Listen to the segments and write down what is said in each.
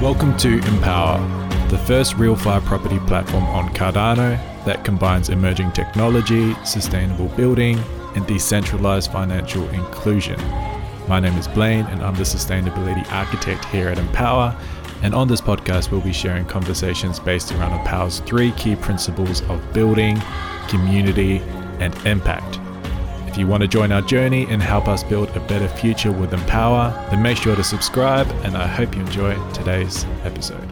Welcome to Empowa, the first RealFi property platform on Cardano that combines emerging technology, sustainable building, and decentralized financial inclusion. My name is Blaine, and I'm the sustainability architect here at Empowa. And on this podcast, we'll be sharing conversations based around Empowa's three key principles of building, community, and impact. If you want to join our journey and help us build a better future with Empowa, then make sure to subscribe, and I hope you enjoy today's episode.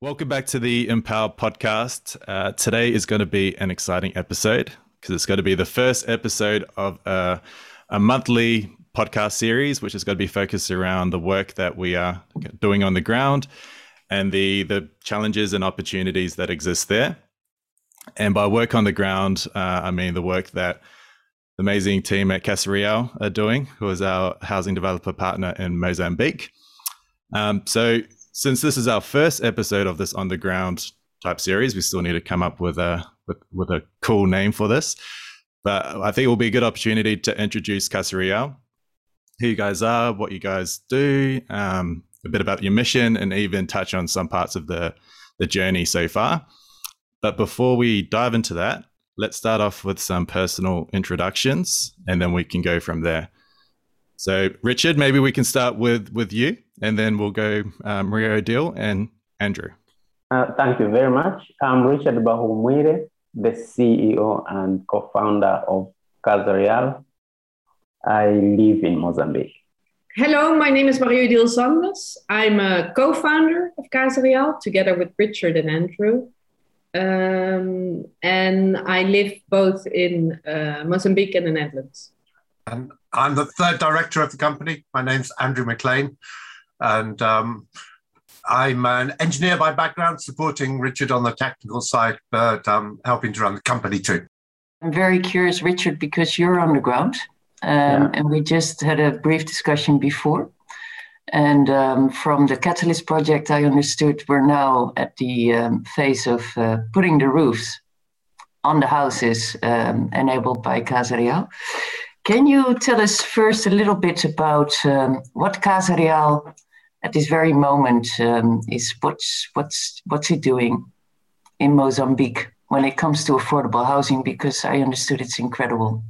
Welcome back to the Empowa podcast. Uh, today is going to be an exciting episode because it's going to be the first episode of a, a monthly podcast series, which is going to be focused around the work that we are doing on the ground and the the challenges and opportunities that exist there. And by work on the ground, uh, I mean the work that the amazing team at Casa Real are doing, who is our housing developer partner in Mozambique. Um, so, since this is our first episode of this on the ground type series, we still need to come up with a with, with a cool name for this. But I think it will be a good opportunity to introduce Casa Real, who you guys are, what you guys do, um, a bit about your mission, and even touch on some parts of the the journey so far. But before we dive into that, let's start off with some personal introductions and then we can go from there. So, Richard, maybe we can start with, with you and then we'll go um, Maria Odile and Andrew. Uh, thank you very much. I'm Richard Bahumwire, the CEO and co founder of Casa Real. I live in Mozambique. Hello, my name is Maria Odile Sanders. I'm a co founder of Casa Real together with Richard and Andrew. Um, and I live both in uh, Mozambique and the Netherlands. And I'm the third director of the company. My name's Andrew McLean, and um, I'm an engineer by background, supporting Richard on the technical side, but um, helping to run the company too. I'm very curious, Richard, because you're on the ground, um, yeah. and we just had a brief discussion before. And um, from the Catalyst project, I understood we're now at the um, phase of uh, putting the roofs on the houses um, enabled by Casa Real. Can you tell us first a little bit about um, what Casa Real at this very moment um, is? What's what's what's it doing in Mozambique when it comes to affordable housing? Because I understood it's incredible.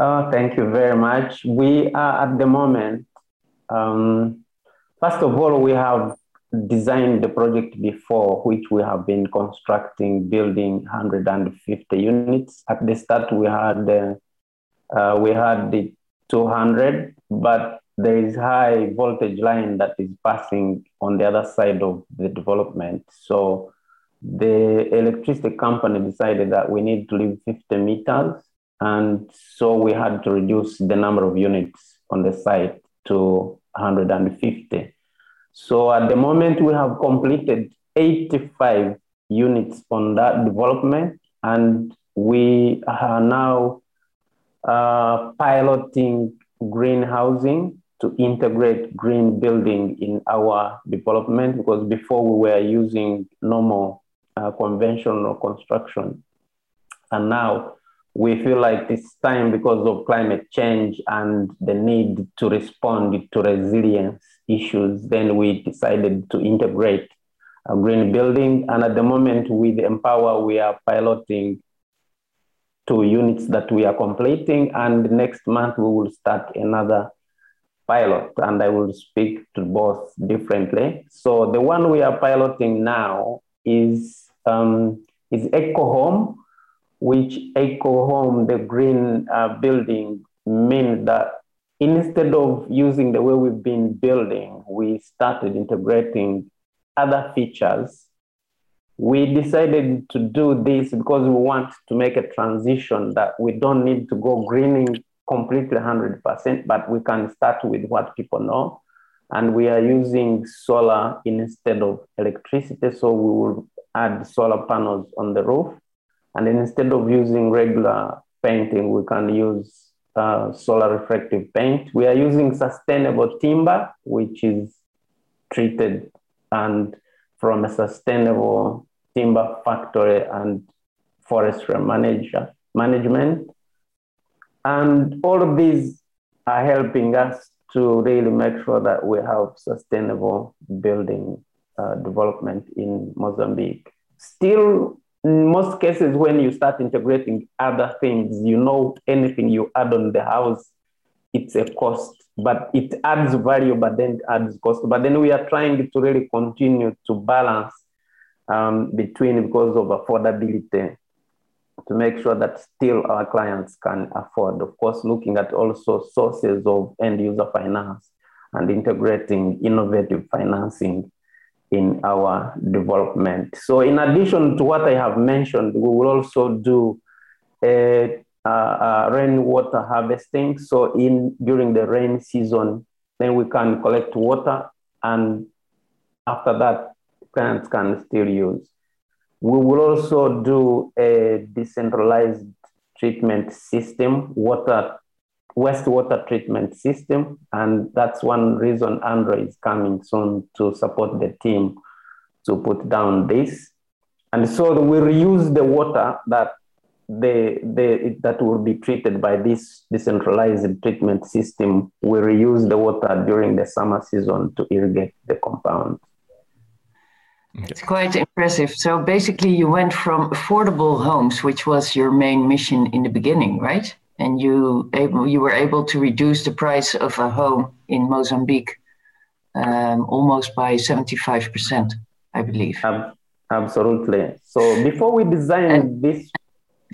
Oh, thank you very much. We are at the moment um, first of all, we have designed the project before, which we have been constructing, building 150 units. At the start, we had uh, uh, we had the 200, but there is high voltage line that is passing on the other side of the development. So the electricity company decided that we need to leave 50 meters. And so we had to reduce the number of units on the site to 150. So at the moment, we have completed 85 units on that development, and we are now uh, piloting green housing to integrate green building in our development because before we were using normal uh, conventional construction. And now we feel like it's time because of climate change and the need to respond to resilience issues. Then we decided to integrate a green building. And at the moment, with Empowa, we are piloting two units that we are completing. And next month, we will start another pilot. And I will speak to both differently. So the one we are piloting now is, um, is Eco Home which Eco Home, the green uh, building, means that instead of using the way we've been building, we started integrating other features. We decided to do this because we want to make a transition that we don't need to go greening completely 100%, but we can start with what people know. And we are using solar instead of electricity. So we will add solar panels on the roof and instead of using regular painting, we can use uh, solar reflective paint. We are using sustainable timber, which is treated and from a sustainable timber factory and forestry manager, management. And all of these are helping us to really make sure that we have sustainable building uh, development in Mozambique. Still, in most cases, when you start integrating other things, you know anything you add on the house, it's a cost, but it adds value, but then adds cost. But then we are trying to really continue to balance um, between because of affordability to make sure that still our clients can afford. Of course, looking at also sources of end user finance and integrating innovative financing in our development. So, in addition to what I have mentioned, we will also do a, a, a rainwater harvesting. So, in during the rain season, then we can collect water, and after that, clients can still use. We will also do a decentralized treatment system, water wastewater treatment system. And that's one reason Andrew is coming soon to support the team to put down this. And so we reuse the water that the, the, that will be treated by this decentralized treatment system. We reuse the water during the summer season to irrigate the compound. It's quite impressive. So basically, you went from affordable homes, which was your main mission in the beginning, right? And you able you were able to reduce the price of a home in Mozambique um, almost by seventy five percent, I believe. Um, absolutely. So before we design and, this,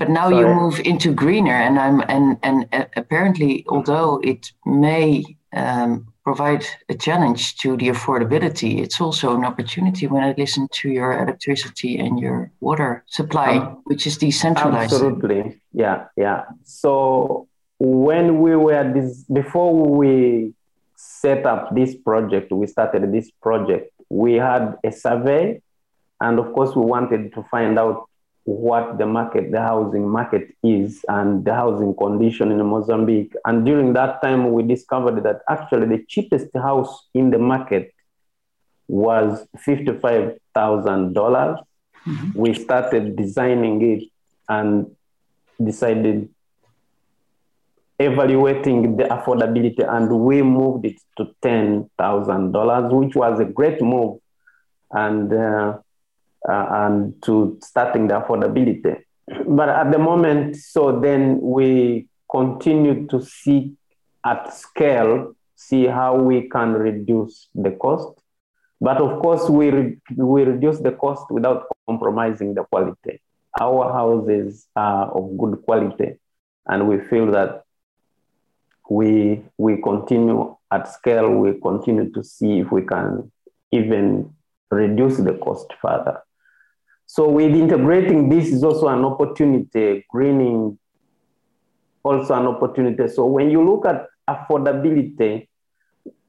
but now sorry. you move into greener, and I'm and and uh, apparently, although it may um, provide a challenge to the affordability, it's also an opportunity when I listen to your electricity and your water supply, um, which is decentralized. Absolutely. Yeah, yeah. So when we were this before we set up this project, we started this project, we had a survey and of course we wanted to find out what the market, the housing market is and the housing condition in Mozambique. And during that time, we discovered that actually the cheapest house in the market was $55,000. Mm-hmm. We started designing it and decided evaluating the affordability and we moved it to $10,000, which was a great move. And uh, uh, and to starting the affordability. But at the moment, so then we continue to see at scale, see how we can reduce the cost. But of course, we, re- we reduce the cost without compromising the quality. Our houses are of good quality, and we feel that we, we continue at scale, we continue to see if we can even reduce the cost further. So with integrating this is also an opportunity, greening also an opportunity. So when you look at affordability,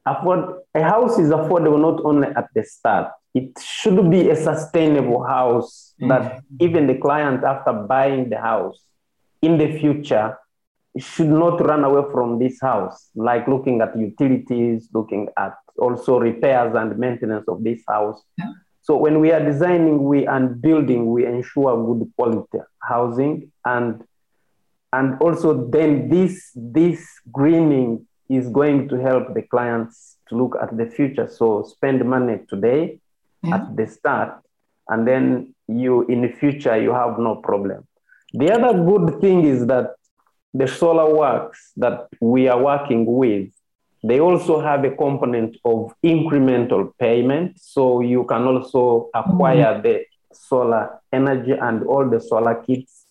afford, a house is affordable not only at the start, it should be a sustainable house mm-hmm. that even the client after buying the house in the future should not run away from this house, like looking at utilities, looking at also repairs and maintenance of this house. Yeah so when we are designing we and building, we ensure good quality housing and and also then this this greening is going to help the clients to look at the future. So spend money today yeah. at the start, and then you in the future you have no problem. The other good thing is that the solar works that we are working with they also have a component of incremental payment. So you can also acquire mm-hmm. the solar energy and all the solar kits.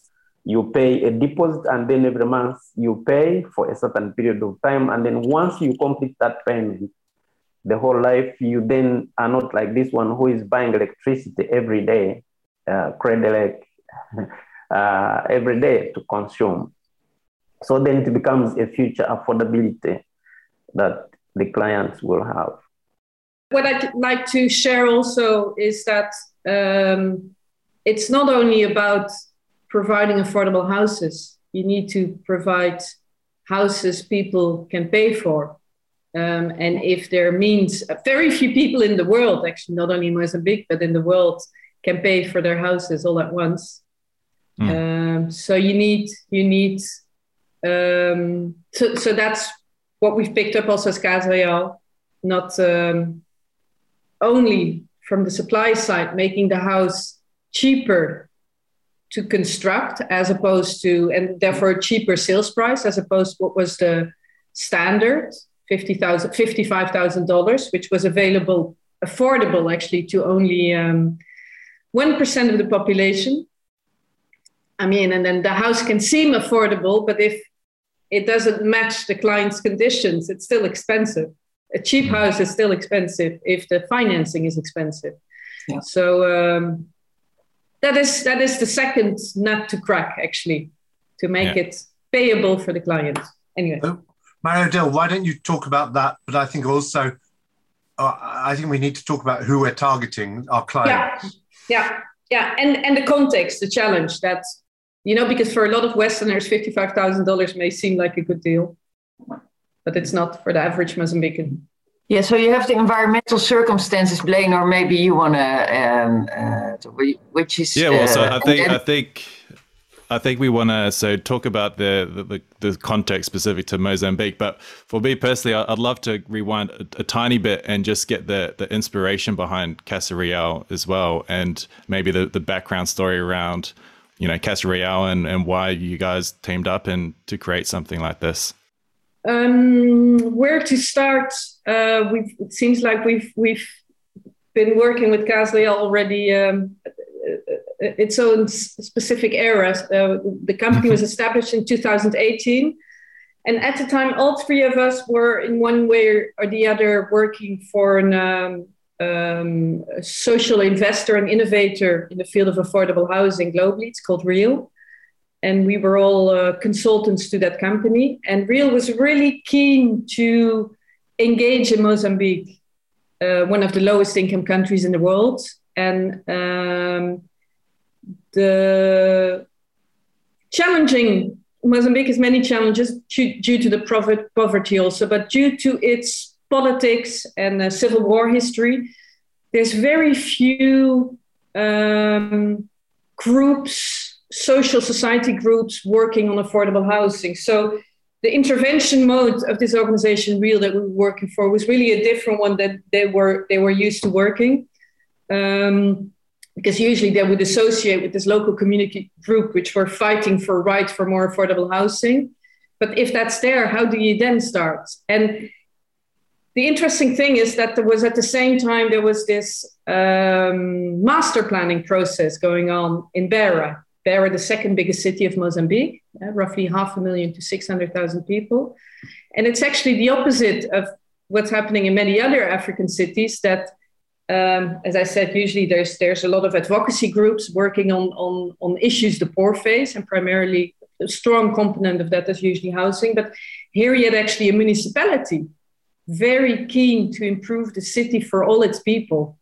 You pay a deposit and then every month you pay for a certain period of time. And then once you complete that payment, the whole life, you then are not like this one who is buying electricity every day, uh, credit uh, every day to consume. So then it becomes a future affordability that the clients will have. What I'd like to share also is that um, it's not only about providing affordable houses, you need to provide houses people can pay for. Um, and if there means very few people in the world, actually, not only in Mozambique, but in the world, can pay for their houses all at once. Mm. Um, so you need you need um, so so that's what we've picked up also as Casa Real, not um, only from the supply side, making the house cheaper to construct as opposed to, and therefore a cheaper sales price as opposed to what was the standard, $50,000, $55,000, which was available, affordable actually to only um, 1% of the population. I mean, and then the house can seem affordable, but if it doesn't match the client's conditions, it's still expensive. A cheap mm. house is still expensive if the financing is expensive. Yeah. So um, that is that is the second nut to crack, actually, to make yeah. it payable for the client. Anyway, oh, Marie Odile, why don't you talk about that? But I think also, uh, I think we need to talk about who we're targeting, our clients. Yeah, yeah, yeah, and and the context, the challenge that you know, because for a lot of Westerners, $55,000 may seem like a good deal, but it's not for the average Mozambican. Yeah, so you have the environmental circumstances, Blaine, or maybe you want um, uh, to, which is. Yeah, well, so uh, I think, I think, I think we want to so talk about the, the, the context specific to Mozambique. But for me personally, I'd love to rewind a, a, tiny bit and just get the the inspiration behind Casa Real as well, and maybe the the background story around you know, Casa Real and, and why you guys teamed up and to create something like this? Um, where to start? Uh, we've, it seems like we've we've been working with Casa Real already um, its own specific eras. Uh, the company was established in 2018. And at the time, all three of us were in one way or the other working for an, um, um, a social investor and innovator in the field of affordable housing globally. It's called Reall. And we were all uh, consultants to that company. And Reall was really keen to engage in Mozambique, uh, one of the lowest income countries in the world. And um, the challenging, Mozambique has many challenges due, due to the poverty also, but due to its politics and uh, civil war history, there's very few um, groups, social society groups working on affordable housing. So the intervention mode of this organization, Reall, that we were working for, was really a different one that they were they were used to working. Um, because usually they would associate with this local community group, which were fighting for rights for more affordable housing. But if that's there, how do you then start? And the interesting thing is that there was at the same time there was this um, master planning process going on in Beira. Beira, the second biggest city of Mozambique, roughly half a million to 600,000 people. And it's actually the opposite of what's happening in many other African cities that um, as I said, usually there's there's a lot of advocacy groups working on on on issues the poor face, and primarily a strong component of that is usually housing. But here you had actually a municipality very keen to improve the city for all its people.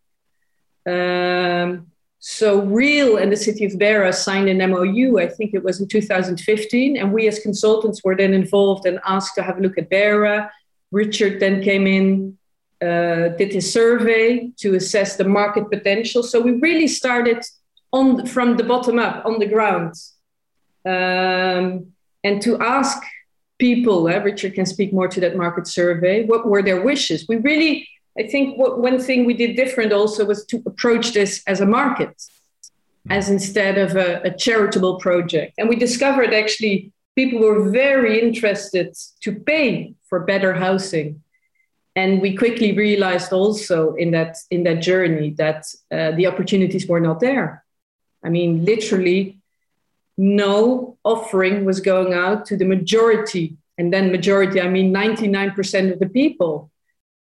Um, so Reall and the city of Beira signed an MOU, I think it was in 2015, and we as consultants were then involved and asked to have a look at Beira. Richard then came in, uh, did his survey to assess the market potential. So we really started on from the bottom up, on the ground, um, and to ask people, uh, Richard can speak more to that market survey, what were their wishes? We really, I think what, one thing we did different also was to approach this as a market, as instead of a, a charitable project. And we discovered actually people were very interested to pay for better housing. And we quickly realized also in that in that journey that uh, the opportunities were not there. I mean, literally, no offering was going out to the majority. And then majority i mean 99% of the people.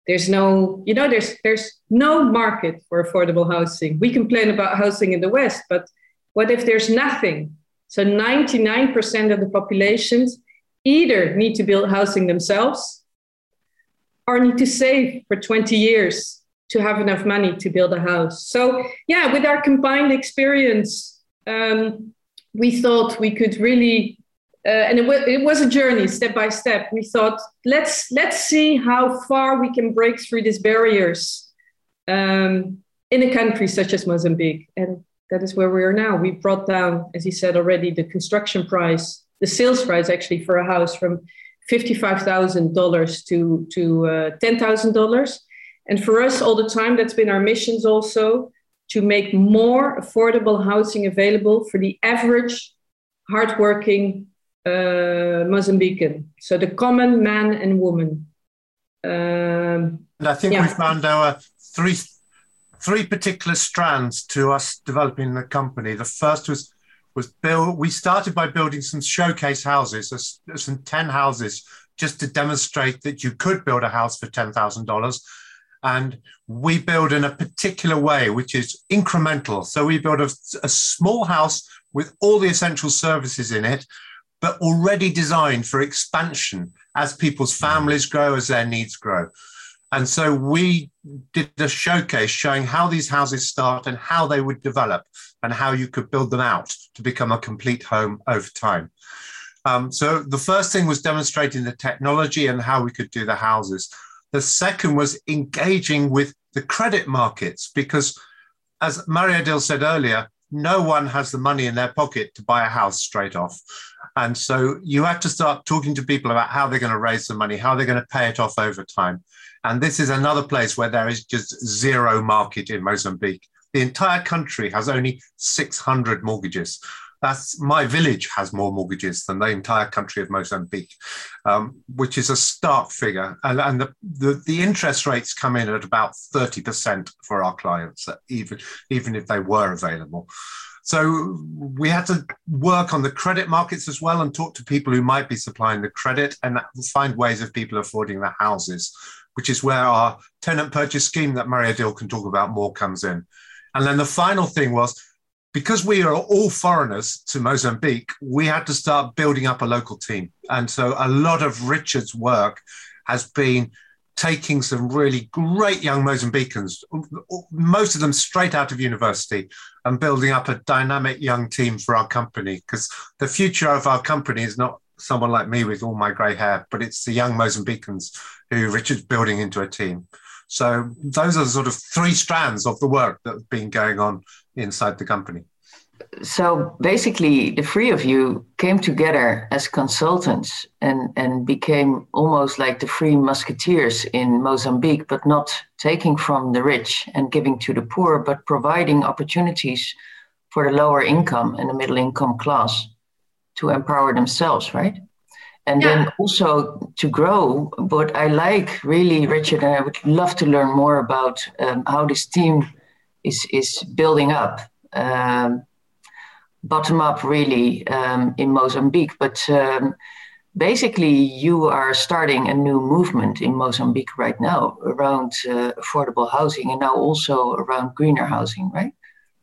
There's no you know there's there's no market for affordable housing. We complain about housing in the west but what if there's nothing? So 99% of the populations either need to build housing themselves or need to save for 20 years to have enough money to build a house. So yeah with our combined experience um, we thought we could really uh, and it, w- it was a journey step by step. We thought let's let's see how far we can break through these barriers um, in a country such as mozambique. And that is where we are now. We brought down as he said already the construction price the sales price actually for a house from $55,000 to, to uh, $10,000. And for us, all the time, that's been our missions also to make more affordable housing available for the average hardworking uh, Mozambican. So the common man and woman. Um, and I think yeah. we found our three three particular strands to us developing the company. The first was was build. We started by building some showcase houses, some ten houses, just to demonstrate that you could build a house for ten thousand dollars. And we build in a particular way, which is incremental. So we build a, a small house with all the essential services in it, but already designed for expansion as people's families grow, as their needs grow. And so we did a showcase showing how these houses start and how they would develop and how you could build them out to become a complete home over time. Um, so the first thing was demonstrating the technology and how we could do the houses. The second was engaging with the credit markets because, as Marie Odile said earlier, no one has the money in their pocket to buy a house straight off. And so you have to start talking to people about how they're going to raise the money, how they're going to pay it off over time. And this is another place where there is just zero market in Mozambique. The entire country has only 600 mortgages. That's my village has more mortgages than the entire country of Mozambique, um, which is a stark figure. And, and the, the, the, interest rates come in at about 30% for our clients, even, even if they were available. So we had to work on the credit markets as well and talk to people who might be supplying the credit and find ways of people affording the houses, which is where our tenant purchase scheme that Maria Odile can talk about more comes in. And then the final thing was because we are all foreigners to Mozambique, we had to start building up a local team. And so a lot of Richard's work has been taking some really great young Mozambicans, most of them straight out of university, and building up a dynamic young team for our company. Because the future of our company is not someone like me with all my grey hair, but it's the young Mozambicans who Richard's building into a team. So those are sort of three strands of the work that have been going on inside the company. So basically, the three of you came together as consultants and, and became almost like the three musketeers in Mozambique, but not taking from the rich and giving to the poor, but providing opportunities for the lower income and the middle income class to empower themselves, right? And yeah. then also to grow. But I like really, Richard, and I would love to learn more about um, how this team is, is building up. Um, bottom up really um, in Mozambique. But um, basically, you are starting a new movement in Mozambique right now around uh, affordable housing and now also around greener housing, right?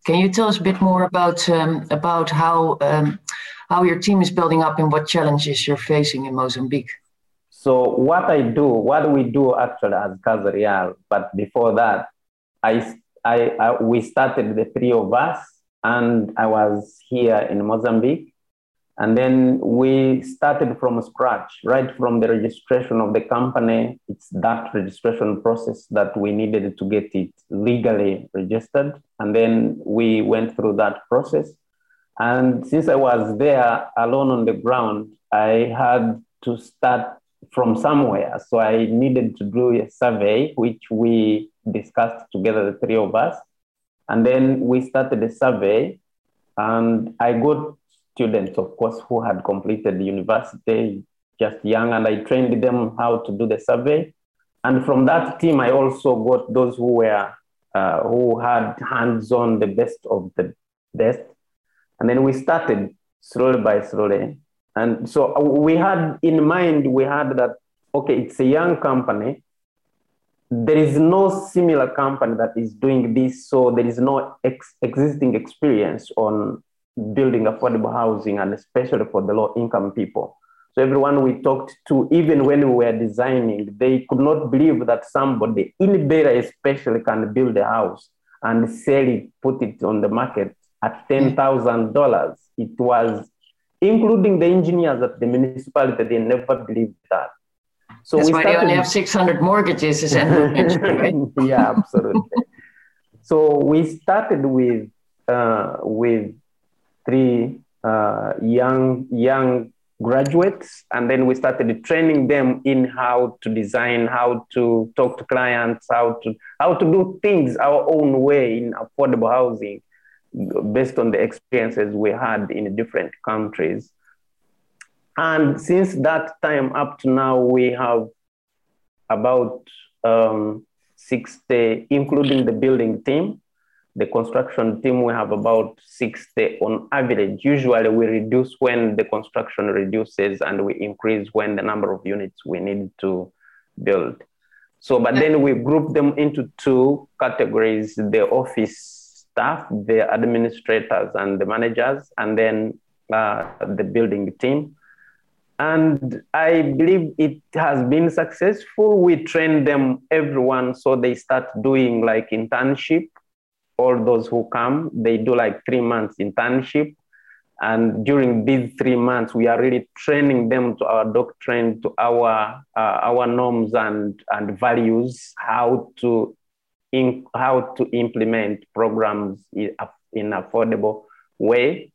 Can you tell us a bit more about um, about how um, how your team is building up and what challenges you're facing in Mozambique? So what I do, what we do actually as Casa Real, but before that, I, I, I we started the three of us and I was here in Mozambique. And then we started from scratch, right from the registration of the company. It's that registration process that we needed to get it legally registered. And then we went through that process. And since I was there alone on the ground, I had to start from somewhere. So I needed to do a survey, which we discussed together, the three of us. And then we started a survey, and I got students, of course, who had completed the university, just young, and I trained them how to do the survey. And from that team, I also got those who were uh, who had hands-on the best of the best. And then we started slowly by slowly. And so we had in mind, we had that, okay, it's a young company there is no similar company that is doing this, so there is no ex- existing experience on building affordable housing, and especially for the low income people. So everyone we talked to, even when we were designing, they could not believe that somebody in Beira especially can build a house and sell it, put it on the market at ten thousand dollars. It was including the engineers at the municipality, they never believed that. So That's why they only have 600 mortgages, as Andrew mentioned, right? yeah, absolutely. so we started with uh, with three uh, young young graduates, and then we started training them in how to design, how to talk to clients, how to how to do things our own way in affordable housing, based on the experiences we had in different countries. And since that time up to now, we have about um, 60, including the building team, the construction team, we have about 60 on average. Usually we reduce when the construction reduces and we increase when the number of units we need to build. So, but then we group them into two categories, the office staff, the administrators and the managers, and then uh, the building team. And I believe it has been successful. We train them, everyone, so they start doing like internship all those who come, they do like three months internship. And during these three months, we are really training them to our doctrine, to our uh, our norms and, and values, how to in, how to implement programs in, in affordable way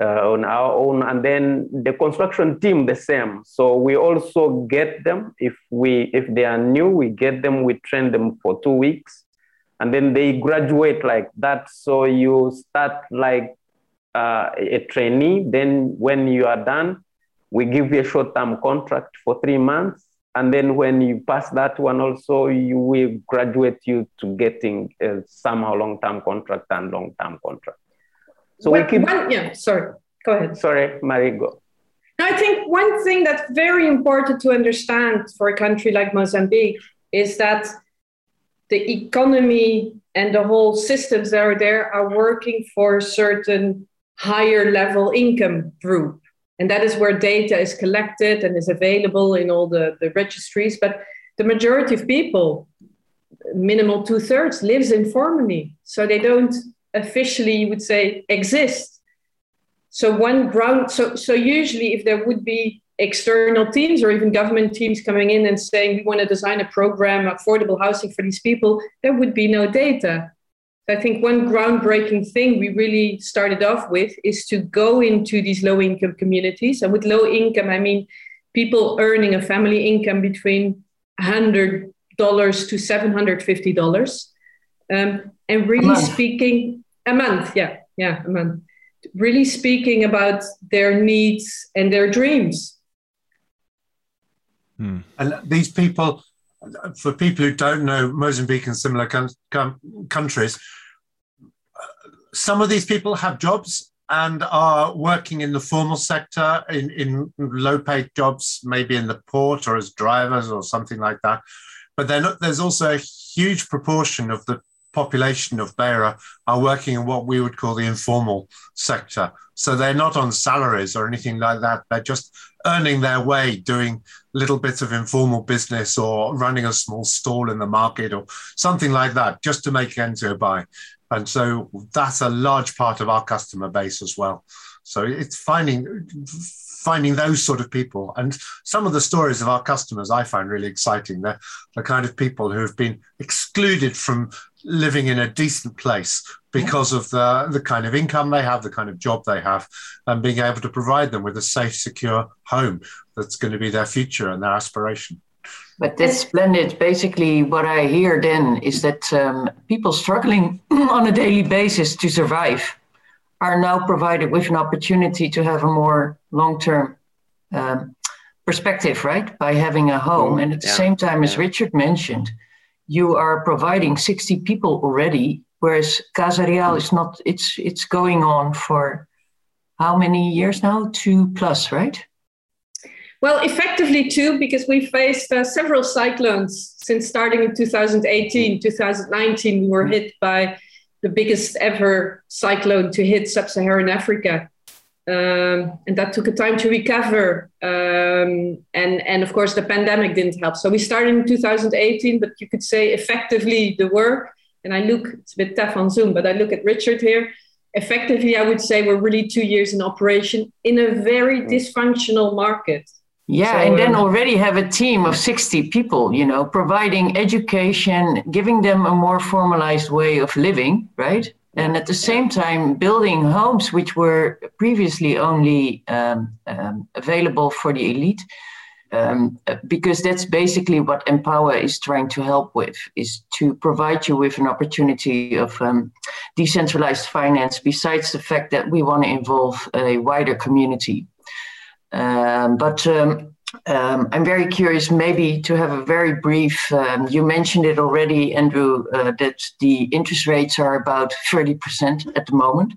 uh, on our own. And then the construction team the same. So we also get them if we if they are new, we get them, we train them for two weeks and then they graduate like that. So you start like uh, a trainee. Then when you are done, we give you a short-term contract for three months. And then when you pass that one also, you will graduate you to getting a somehow long-term contract and long-term contract. So we keep. One, yeah, sorry. Go ahead. Sorry, Marigo. I think one thing that's very important to understand for a country like Mozambique is that the economy and the whole systems that are there are working for a certain higher level income group. And that is where data is collected and is available in all the, the registries. But the majority of people, minimal two thirds, lives informally. So they don't officially, you would say, exist. So one ground, so so usually if there would be external teams or even government teams coming in and saying we want to design a program affordable housing for these people there would be no data. I think one groundbreaking thing we really started off with is to go into these low income communities. And with low income i mean people earning a family income between $100 to $750 um, and really speaking a month yeah yeah a month really speaking about their needs and their dreams Hmm. And these people, for people who don't know Mozambique and similar com- com- countries, some of these people have jobs and are working in the formal sector in, in low paid jobs, maybe in the port or as drivers or something like that. But then there's also a huge proportion of the population of Beira are working in what we would call the informal sector. So they're not on salaries or anything like that. They're just earning their way doing little bits of informal business or running a small stall in the market or something like that just to make ends go by. And so that's a large part of our customer base as well. So it's finding finding those sort of people. And some of the stories of our customers I find really exciting. They're the kind of people who have been excluded from living in a decent place because of the, the kind of income they have, the kind of job they have, and being able to provide them with a safe, secure home that's going to be their future and their aspiration. But that's splendid. Basically, what I hear then is that um, people struggling on a daily basis to survive are now provided with an opportunity to have a more long term um, perspective, right? By having a home. And at the yeah. same time, as Richard mentioned, you are providing 60 people already, whereas Casa Real is not, it's, it's going on for how many years now? Two plus, right? Well, effectively two, because we faced uh, several cyclones since starting in 2018. 2019, we were hit by the biggest ever cyclone to hit sub-Saharan Africa. Um, and that took a time to recover. Um, and, and of course, the pandemic didn't help. So we started in 2018, but you could say effectively the work, and I look, it's a bit tough on Zoom, but I look at Richard here. Effectively, I would say we're really two years in operation in a very dysfunctional market. Yeah, so, and then um, already have a team of 60 people, you know, providing education, giving them a more formalized way of living, right? and at the same time building homes which were previously only um, um, available for the elite um, because that's basically what Empowa is trying to help with is to provide you with an opportunity of um, decentralized finance besides the fact that we want to involve a wider community but um, um, I'm very curious, maybe to have a very brief. Um, you mentioned it already, Andrew, uh, that the interest rates are about 30% at the moment.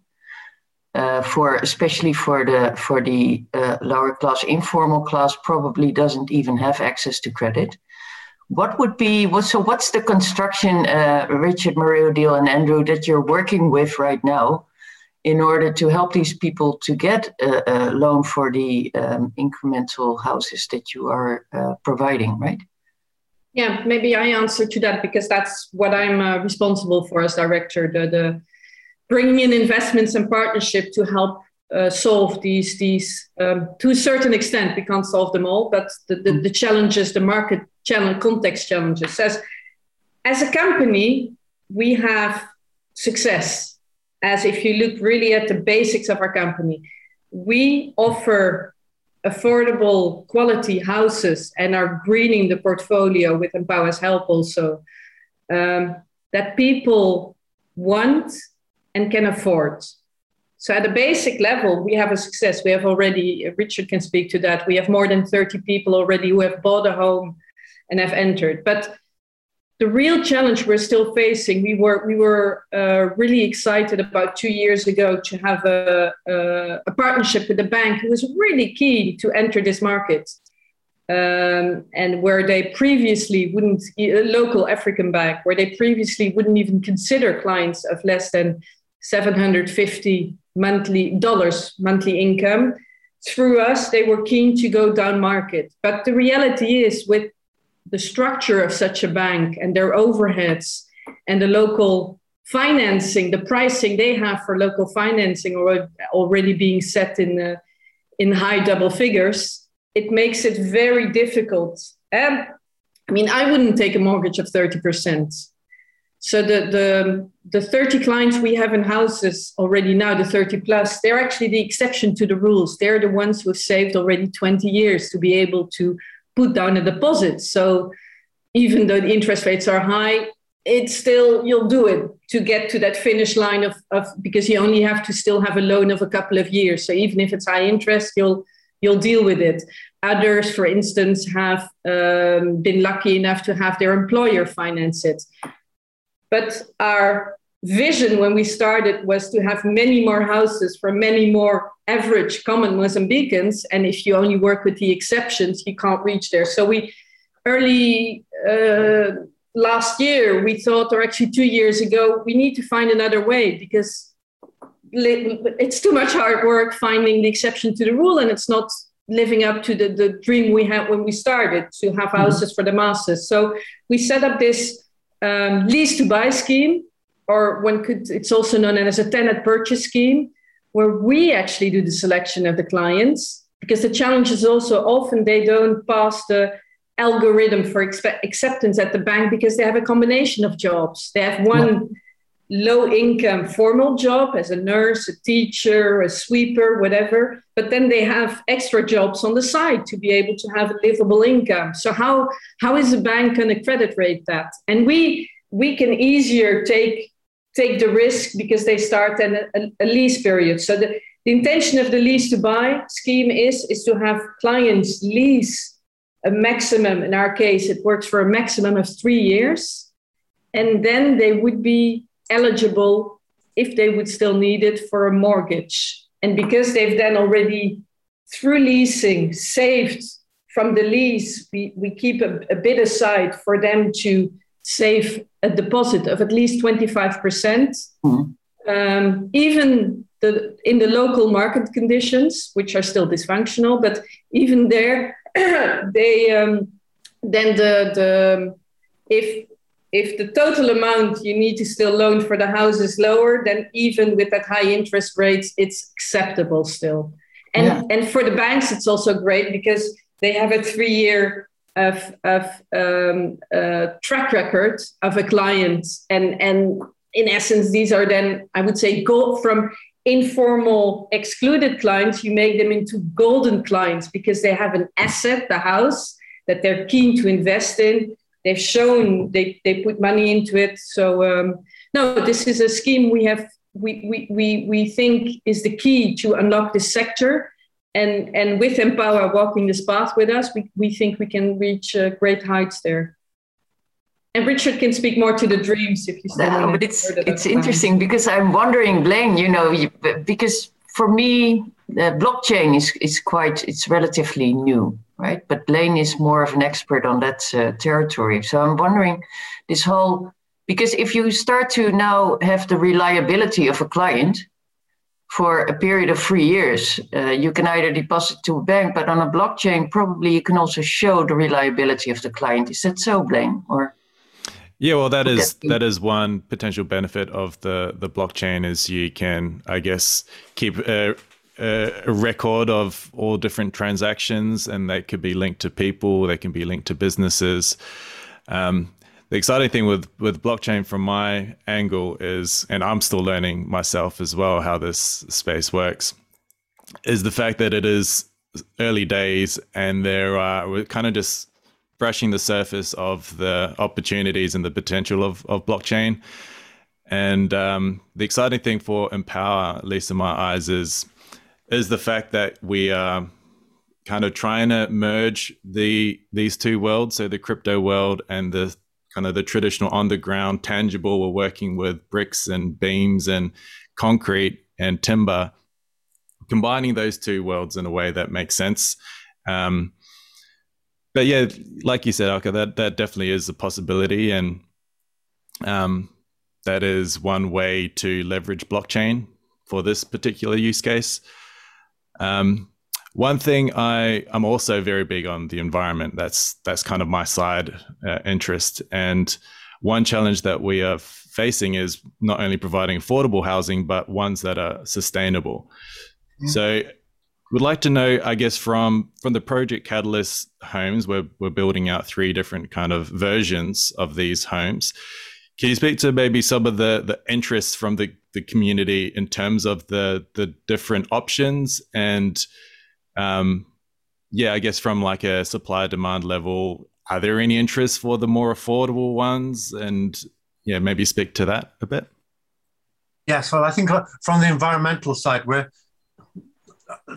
Uh, for especially for the for the uh, lower class, informal class probably doesn't even have access to credit. What would be what? So what's the construction, uh, Richard, Marie Odile, and Andrew that you're working with right now? In order to help these people to get a, a loan for the um, incremental houses that you are uh, providing, right? Yeah, maybe I answer to that because that's what I'm uh, responsible for as director. The, the bringing in investments and partnership to help uh, solve these these um, to a certain extent. We can't solve them all, but the, the, the challenges, the market challenge, context challenges. As as a company, we have success as if you look really at the basics of our company, we offer affordable quality houses and are greening the portfolio with Empowa's help also um, that people want and can afford. So at a basic level, we have a success. We have already, Richard can speak to that. We have more than 30 people already who have bought a home and have entered. But the real challenge we're still facing, we were we were uh, really excited about two years ago to have a, a, a, partnership with a bank who was really keen to enter this market, um, and where they previously wouldn't a local African bank where they previously wouldn't even consider clients of less than 750 monthly dollars monthly income. Through us, they were keen to go down market, but the reality is with the structure of such a bank and their overheads and the local financing, the pricing they have for local financing already being set in uh, in high double figures, it makes it very difficult. And I mean, I wouldn't take a mortgage of thirty percent. So the the the thirty clients we have in houses already now, the thirty plus, they're actually the exception to the rules. They're the ones who've saved already twenty years to be able to put down a deposit. So even though the interest rates are high, it's still you'll do it to get to that finish line of, of because you only have to still have a loan of a couple of years. So even if it's high interest, you'll you'll deal with it. Others, for instance, have um, been lucky enough to have their employer finance it. But our vision when we started was to have many more houses for many more average common Mozambicans. And if you only work with the exceptions, you can't reach there. So we early uh, last year, we thought, or actually two years ago, we need to find another way because it's too much hard work finding the exception to the rule and it's not living up to the, the dream we had when we started to have mm-hmm. houses mm-hmm. for the masses. So we set up this um, lease to buy scheme or one could, it's also known as a tenant purchase scheme, where we actually do the selection of the clients. Because the challenge is also often they don't pass the algorithm for expe- acceptance at the bank because they have a combination of jobs. They have one low income formal job as a nurse, a teacher, a sweeper, whatever, but then they have extra jobs on the side to be able to have a livable income. So how how is a bank going to credit rate that? And we we can easier take take the risk because they start at a, a, lease period. So the, the intention of the lease to buy scheme is, is to have clients lease a maximum, in our case, it works for a maximum of three years. And then they would be eligible if they would still need it for a mortgage. And because they've then already, through leasing, saved from the lease, we, we keep a, a bit aside for them to save a deposit of at least 25%. mm um, even the, in the local market conditions, which are still dysfunctional, but even there, they um, then the, the if if the total amount you need to still loan for the house is lower, then even with that high interest rates, it's acceptable still. And yeah. and for the banks, it's also great because they have a three-year of, of um, uh, track record of a client and, and in essence, these are then, I would say, go from informal excluded clients, you make them into golden clients because they have an asset, the house, that they're keen to invest in. They've shown they, they put money into it. So um, no, this is a scheme we have we, we, we, we think is the key to unlock this sector. And, and with Empowa walking this path with us, we, we think we can reach uh, great heights there. And Richard can speak more to the dreams if you say. No, but it's it's interesting because I'm wondering, Blaine. You know, because for me, the blockchain is is quite it's relatively new, right? But Blaine is more of an expert on that uh, territory. So I'm wondering, this whole because if you start to now have the reliability of a client for a period of three years, uh, you can either deposit to a bank, but on a blockchain, probably you can also show the reliability of the client. Is that so, Blaine? Or yeah, well, that is that is one potential benefit of the the blockchain is you can, I guess, keep a, a, record of all different transactions, and they could be linked to people, they can be linked to businesses. Um, the exciting thing with with blockchain, from my angle, is, and I'm still learning myself as well how this space works, is the fact that it is early days, and there are we're kind of just brushing the surface of the opportunities and the potential of, of blockchain. And um, the exciting thing for Empowa, at least in my eyes, is is the fact that we are kind of trying to merge the these two worlds, so the crypto world and the kind of the traditional underground tangible. We're working with bricks and beams and concrete and timber, combining those two worlds in a way that makes sense. Um, but yeah, like you said, Alka, that that definitely is a possibility, and um, that is one way to leverage blockchain for this particular use case. Um, one thing I I'm also very big on the environment. That's that's kind of my side uh, interest, and one challenge that we are facing is not only providing affordable housing, but ones that are sustainable. Mm-hmm. So would like to know, I guess, from from the Project Catalyst homes, we're we're building out three different kind of versions of these homes. Can you speak to maybe some of the the interests from the the community in terms of the the different options and um yeah, I guess from like a supply demand level, are there any interests for the more affordable ones? And yeah, maybe speak to that a bit. Yes, well, I think from the environmental side, we're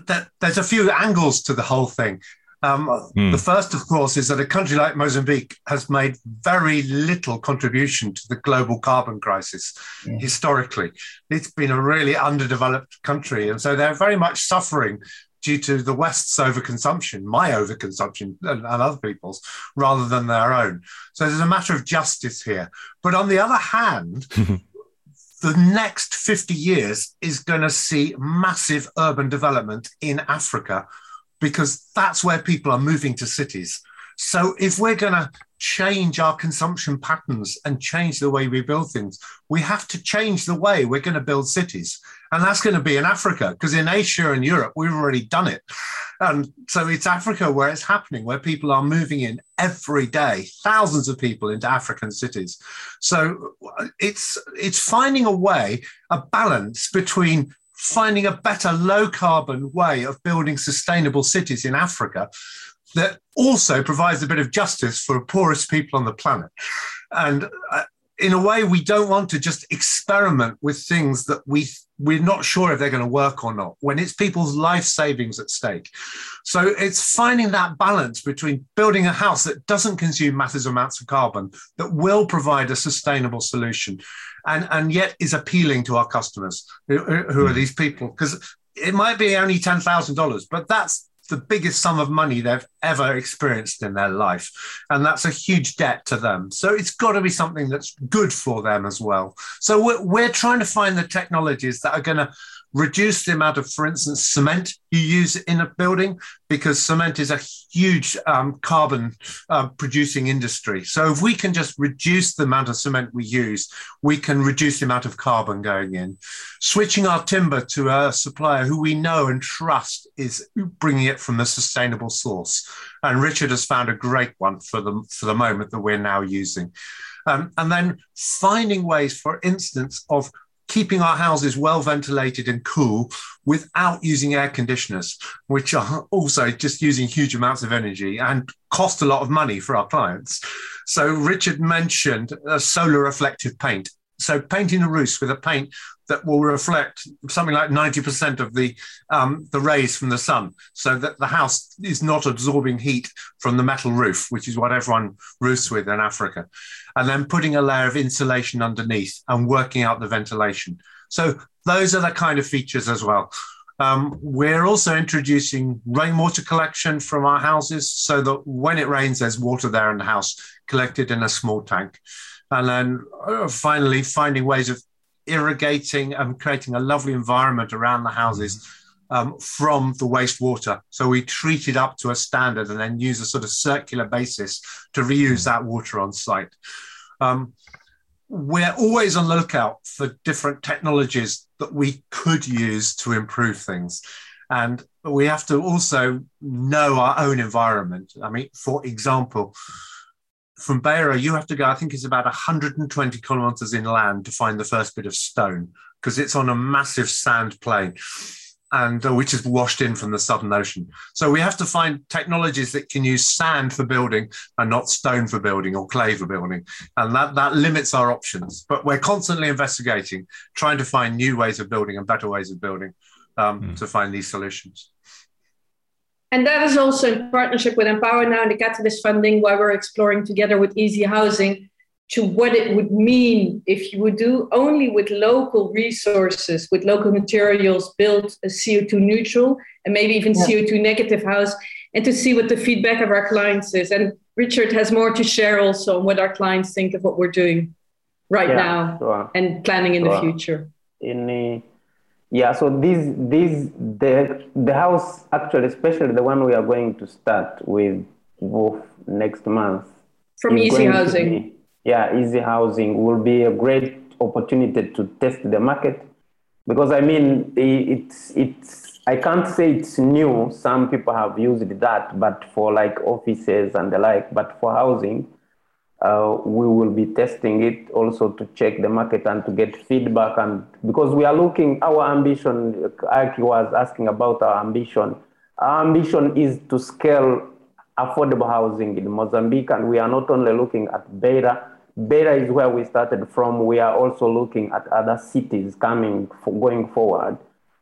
that there's a few angles to the whole thing. Um, mm. The first, of course, is that a country like Mozambique has made very little contribution to the global carbon crisis mm. historically. It's been a really underdeveloped country. And so they're very much suffering due to the West's overconsumption, my overconsumption, and, and other people's, rather than their own. So there's a matter of justice here. But on the other hand, the next 50 years is going to see massive urban development in Africa because that's where people are moving to cities. So if we're going to change our consumption patterns and change the way we build things, we have to change the way we're going to build cities. And that's going to be in Africa, because in Asia and Europe, we've already done it. And so it's Africa where it's happening, where people are moving in every day, thousands of people into African cities. So it's it's finding a way, a balance between finding a better low carbon way of building sustainable cities in Africa that also provides a bit of justice for the poorest people on the planet. And uh, in a way, we don't want to just experiment with things that we we're not sure if they're going to work or not when it's people's life savings at stake. So it's finding that balance between building a house that doesn't consume massive amounts of carbon, that will provide a sustainable solution, and, and yet is appealing to our customers, who, who are hmm. these people. Because it might be only $10,000, but that's the biggest sum of money they've ever experienced in their life. And that's a huge debt to them. So it's got to be something that's good for them as well. So we're, we're trying to find the technologies that are going to reduce the amount of, for instance, cement you use in a building because cement is a huge um, carbon uh, producing industry. So if we can just reduce the amount of cement we use, we can reduce the amount of carbon going in. Switching our timber to a supplier who we know and trust is bringing it from a sustainable source. And Richard has found a great one for the, for the moment that we're now using. Um, and then finding ways, for instance, of keeping our houses well ventilated and cool without using air conditioners, which are also just using huge amounts of energy and cost a lot of money for our clients. So, Richard mentioned a solar reflective paint. So, painting the roofs with a paint that will reflect something like 90% of the, um, the rays from the sun, so that the house is not absorbing heat from the metal roof, which is what everyone roofs with in Africa. And then putting a layer of insulation underneath and working out the ventilation. So those are the kind of features as well. Um, we're also introducing rainwater collection from our houses so that when it rains, there's water there in the house collected in a small tank. And then uh, finally, finding ways of irrigating and creating a lovely environment around the houses um, from the wastewater. So we treat it up to a standard and then use a sort of circular basis to reuse that water on site. Um, we're always on the lookout for different technologies that we could use to improve things. And we have to also know our own environment. I mean, for example, from Beira, you have to go, I think it's about 120 kilometers inland to find the first bit of stone because it's on a massive sand plain and uh, which is washed in from the Southern Ocean. So we have to find technologies that can use sand for building and not stone for building or clay for building. And that, that limits our options. But we're constantly investigating, trying to find new ways of building and better ways of building um, mm. to find these solutions. And that is also in partnership with Empowa Now and the Catalyst funding, why we're exploring together with Easy Housing to what it would mean if you would do only with local resources, with local materials, build a CO2 neutral and maybe even yeah. CO2 negative house, and to see what the feedback of our clients is. And Richard has more to share also on what our clients think of what we're doing right yeah, now sure. and planning in sure. the future. In the yeah, so this this the the house actually, especially the one we are going to start with both next month. From Easy Housing. Be, yeah, Easy Housing will be a great opportunity to test the market because I mean it's it's I can't say it's new. Some people have used that, but for like offices and the like, but for housing, uh, we will be testing it also to check the market and to get feedback. And because we are looking, our ambition, Aki was asking about our ambition. Our ambition is to scale affordable housing in Mozambique, and we are not only looking at Beira. Beira is where we started from. We are also looking at other cities coming for going forward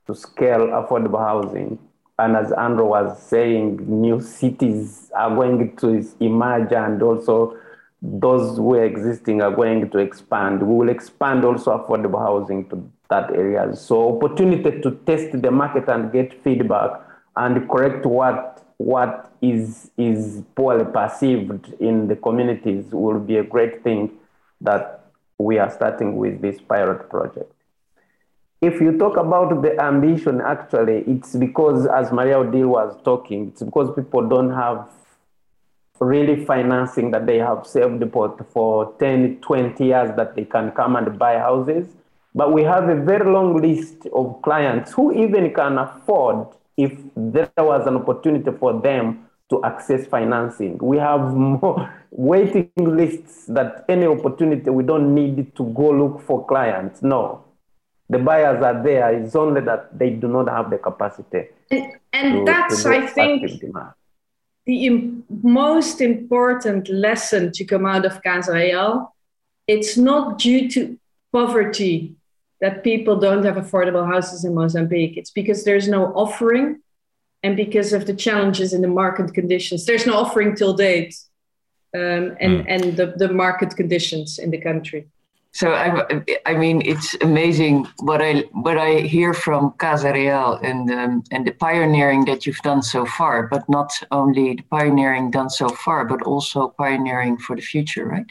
to scale affordable housing. And as Andrew was saying, new cities are going to emerge and also those who are existing are going to expand. We will expand also affordable housing to that area. So opportunity to test the market and get feedback and correct what what is is poorly perceived in the communities will be a great thing that we are starting with this pilot project. If you talk about the ambition, actually, it's because, as Maria Odile was talking, it's because people don't have really financing that they have saved for 10, 20 years that they can come and buy houses. But we have a very long list of clients who even can afford if there was an opportunity for them to access financing. We have more waiting lists that any opportunity, we don't need to go look for clients. No. The buyers are there. It's only that they do not have the capacity. And, and to, that's, to I think, the Im- most important lesson to come out of Casa Real, it's not due to poverty that people don't have affordable houses in Mozambique. It's because there's no offering and because of the challenges in the market conditions. There's no offering till date um, and, mm. and the, the market conditions in the country. So I, I mean, it's amazing what I what I hear from Casa Real and um, and the pioneering that you've done so far, but not only the pioneering done so far, but also pioneering for the future, right?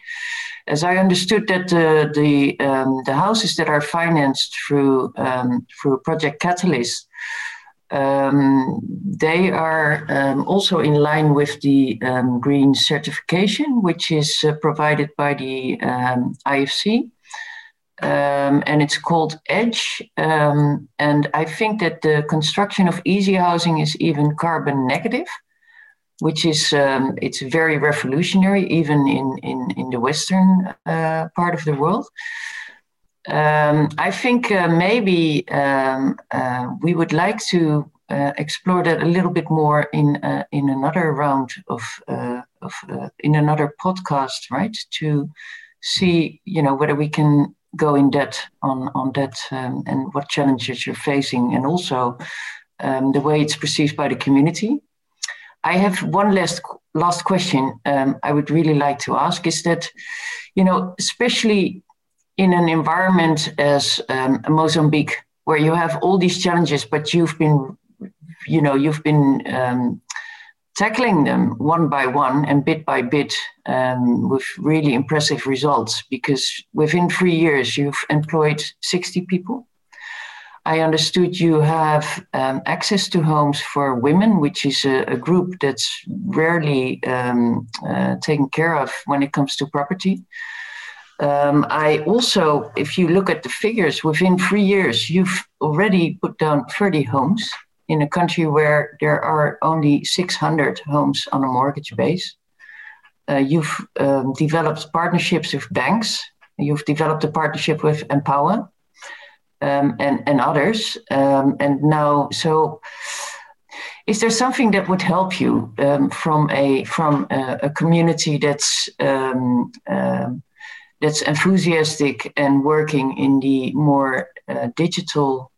As I understood that the the um, the houses that are financed through um, through Project Catalyst, um, they are um, also in line with the um, green certification, which is uh, provided by the um, IFC. Um, and it's called Edge. Um, and I think that the construction of easy housing is even carbon negative. which is it's very revolutionary, even in in in the western uh, part of the world. Um, I think uh, maybe um, uh, we would like to uh, explore that a little bit more in uh, in another round of uh, of in another podcast, right? To see, you know, whether we can go in depth on on that um, and what challenges you're facing, and also um, the way it's perceived by the community. I have one last last question um, I would really like to ask is that, you know, especially in an environment as um, Mozambique, where you have all these challenges, but you've been, you know, you've been um, tackling them one by one and bit by bit um, with really impressive results because within three years you've employed 60 people. I understood you have um, access to homes for women, which is a, a group that's rarely um, uh, taken care of when it comes to property. Um, I also, if you look at the figures, within three years, you've already put down 30 homes in a country where there are only 600 homes on a mortgage base. Uh, you've um, developed partnerships with banks. You've developed a partnership with Empowa um, and, and others. Um, and now, so is there something that would help you um, from a from a, a community that's um, um, that's enthusiastic and working in the more uh, digital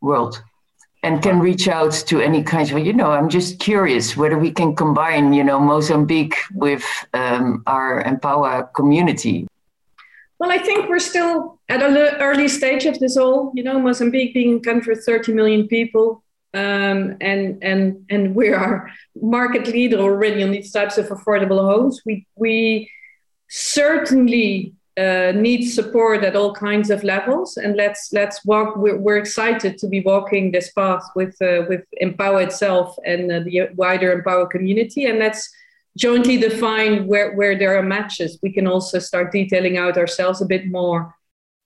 world? and can reach out to any kinds of you know i'm just curious whether we can combine you know mozambique with um, our empowa community well i think we're still at an early stage of this all you know mozambique being a country of 30 million people um, and and and we are market leader already on these types of affordable homes we we certainly uh, needs support at all kinds of levels. And let's let's walk we're, we're excited to be walking this path with uh, with empowa itself and uh, the wider empowa community. And let's jointly define where, where there are matches. We can also start detailing out ourselves a bit more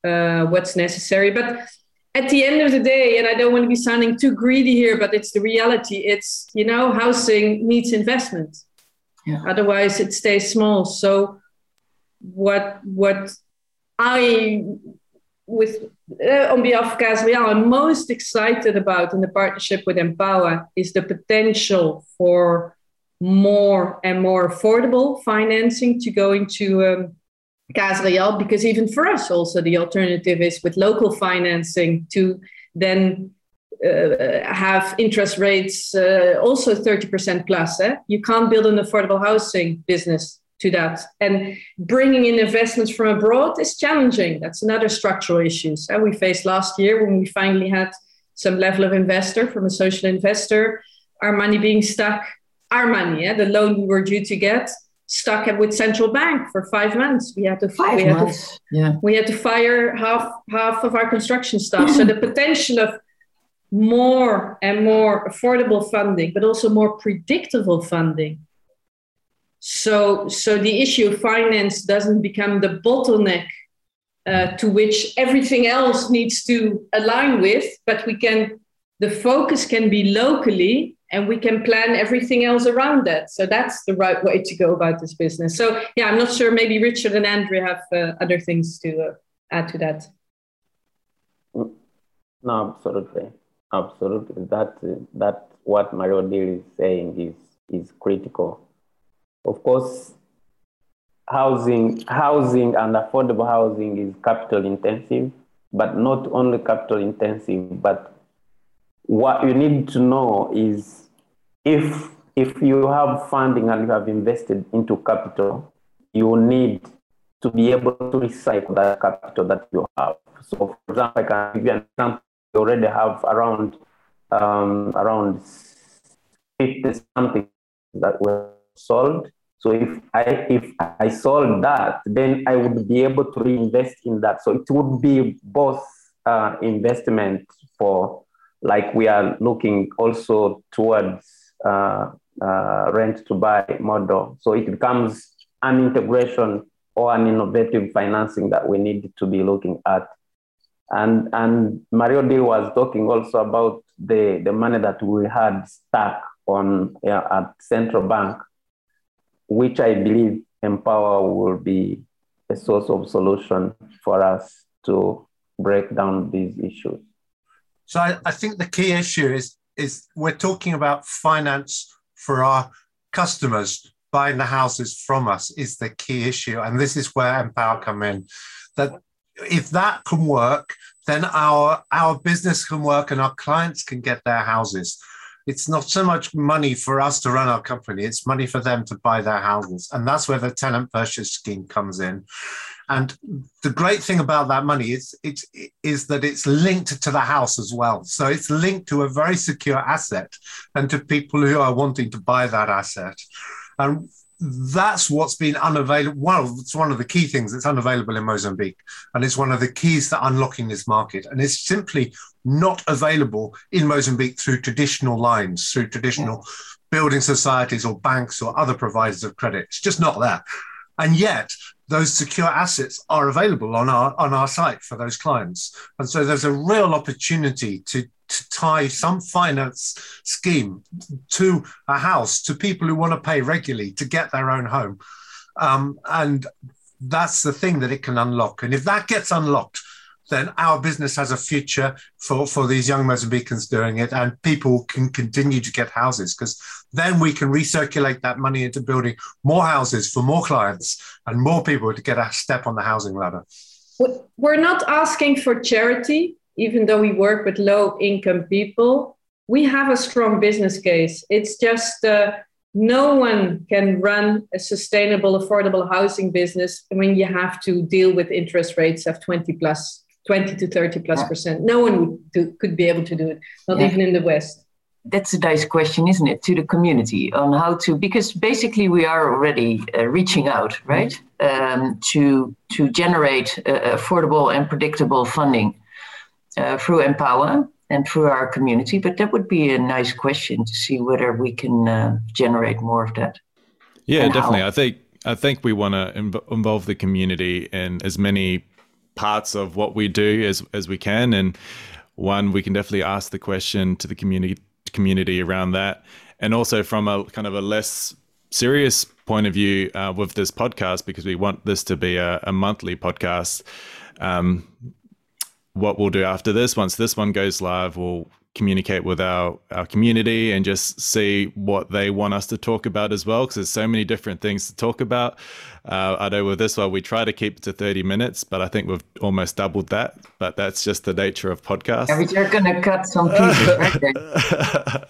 uh, what's necessary. But at the end of the day and i don't want to be sounding too greedy here but it's the reality. It's you know housing needs investment. Yeah. otherwise it stays small. So what what I with uh, on behalf of Casa Real, I'm most excited about in the partnership with Empowa is the potential for more and more affordable financing to go into um, because even for us also the alternative is with local financing to then uh, have interest rates uh, also 30% plus. Eh? You can't build an affordable housing business to that. And bringing in investments from abroad is challenging. That's another structural issue. So we faced last year when we finally had some level of investor from a social investor, our money being stuck, our money, yeah, the loan we were due to get, stuck with central bank for five months. We had to five we months. Had to, yeah. we had to fire half half of our construction staff. so the potential of more and more affordable funding, but also more predictable funding so, so the issue of finance doesn't become the bottleneck uh, to which everything else needs to align with, but we can, the focus can be locally and we can plan everything else around that. So that's the right way to go about this business. So yeah, I'm not sure. Maybe Richard and Andrew have uh, other things to uh, add to that. No, absolutely, absolutely. That that what Marie Odile is saying is is critical of course, housing, housing and affordable housing is capital intensive, but not only capital intensive, but what you need to know is if if you have funding and you have invested into capital, you need to be able to recycle that capital that you have. So, for example, I can give you an example. You already have around um, around fifty something that were sold. So if I if I sold that, then I would be able to reinvest in that. So it would be both uh, investment for like we are looking also towards uh, uh, rent to buy model. So it becomes an integration or an innovative financing that we need to be looking at. And and Mario D was talking also about the, the money that we had stuck on yeah, at central bank, which I believe Empowa will be a source of solution for us to break down these issues. So I, I think the key issue is is we're talking about finance for our customers buying the houses from us is the key issue. And this is where Empowa come in. That if that can work, then our our business can work and our clients can get their houses. It's not so much money for us to run our company, it's money for them to buy their houses. And that's where the tenant purchase scheme comes in. And the great thing about that money is, it's, is that it's linked to the house as well. So it's linked to a very secure asset and to people who are wanting to buy that asset. And that's what's been unavailable. Well, it's one of the key things that's unavailable in Mozambique. And it's one of the keys to unlocking this market. And it's simply not available in Mozambique through traditional lines, through traditional building societies or banks or other providers of credit. It's just not there. And yet, those secure assets are available on our on our site for those clients. And so there's a real opportunity to to tie some finance scheme to a house to people who want to pay regularly to get their own home. Um, and that's the thing that it can unlock. And if that gets unlocked, then our business has a future for, for these young Mozambicans doing it, and people can continue to get houses because then we can recirculate that money into building more houses for more clients and more people to get a step on the housing ladder. We're not asking for charity even though we work with low income people, we have a strong business case. It's just uh, no one can run a sustainable, affordable housing business when you have to deal with interest rates of 20 plus, 20 to 30 plus yeah. percent. No one would do, could be able to do it, not yeah. even in the West. That's a nice question, isn't it, to the community on how to, because basically we are already uh, reaching out, right, um, to to generate uh, affordable and predictable funding uh, through Empowa and through our community. But that would be a nice question to see whether we can uh, generate more of that. Yeah, definitely. How. I think I think we want to Im- involve the community in as many parts of what we do as as we can. And one, we can definitely ask the question to the community community around that, and also from a kind of a less serious point of view uh, with this podcast because we want this to be a, a monthly podcast. Um, what we'll do after this, once this one goes live, we'll communicate with our, our community and just see what they want us to talk about as well because there's so many different things to talk about. Uh, i know with this one we try to keep it to 30 minutes but i think we've almost doubled that but that's just the nature of podcasts. Yeah, we're going to cut some pieces right?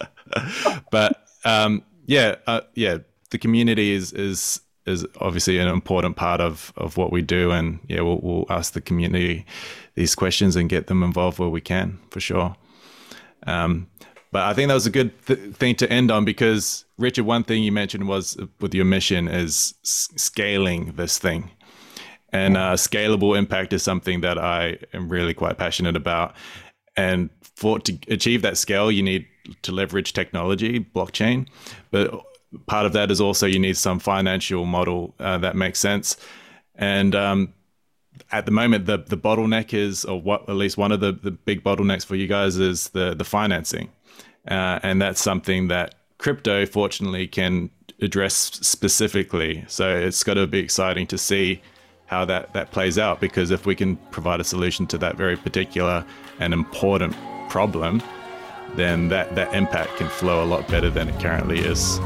But um, yeah uh, yeah the community is is is obviously an important part of of what we do and yeah we'll, we'll ask the community these questions and get them involved where we can for sure. Um, but I think that was a good th- thing to end on because Richard, one thing you mentioned was with your mission is s- scaling this thing, and uh, scalable impact is something that I am really quite passionate about. And for to achieve that scale, you need to leverage technology, blockchain, but part of that is also you need some financial model uh, that makes sense. And um, at the moment the the bottleneck is or what at least one of the the big bottlenecks for you guys is the the financing. Uh, and that's something that crypto fortunately can address specifically. So it's got to be exciting to see how that that plays out because if we can provide a solution to that very particular and important problem then that that impact can flow a lot better than it currently is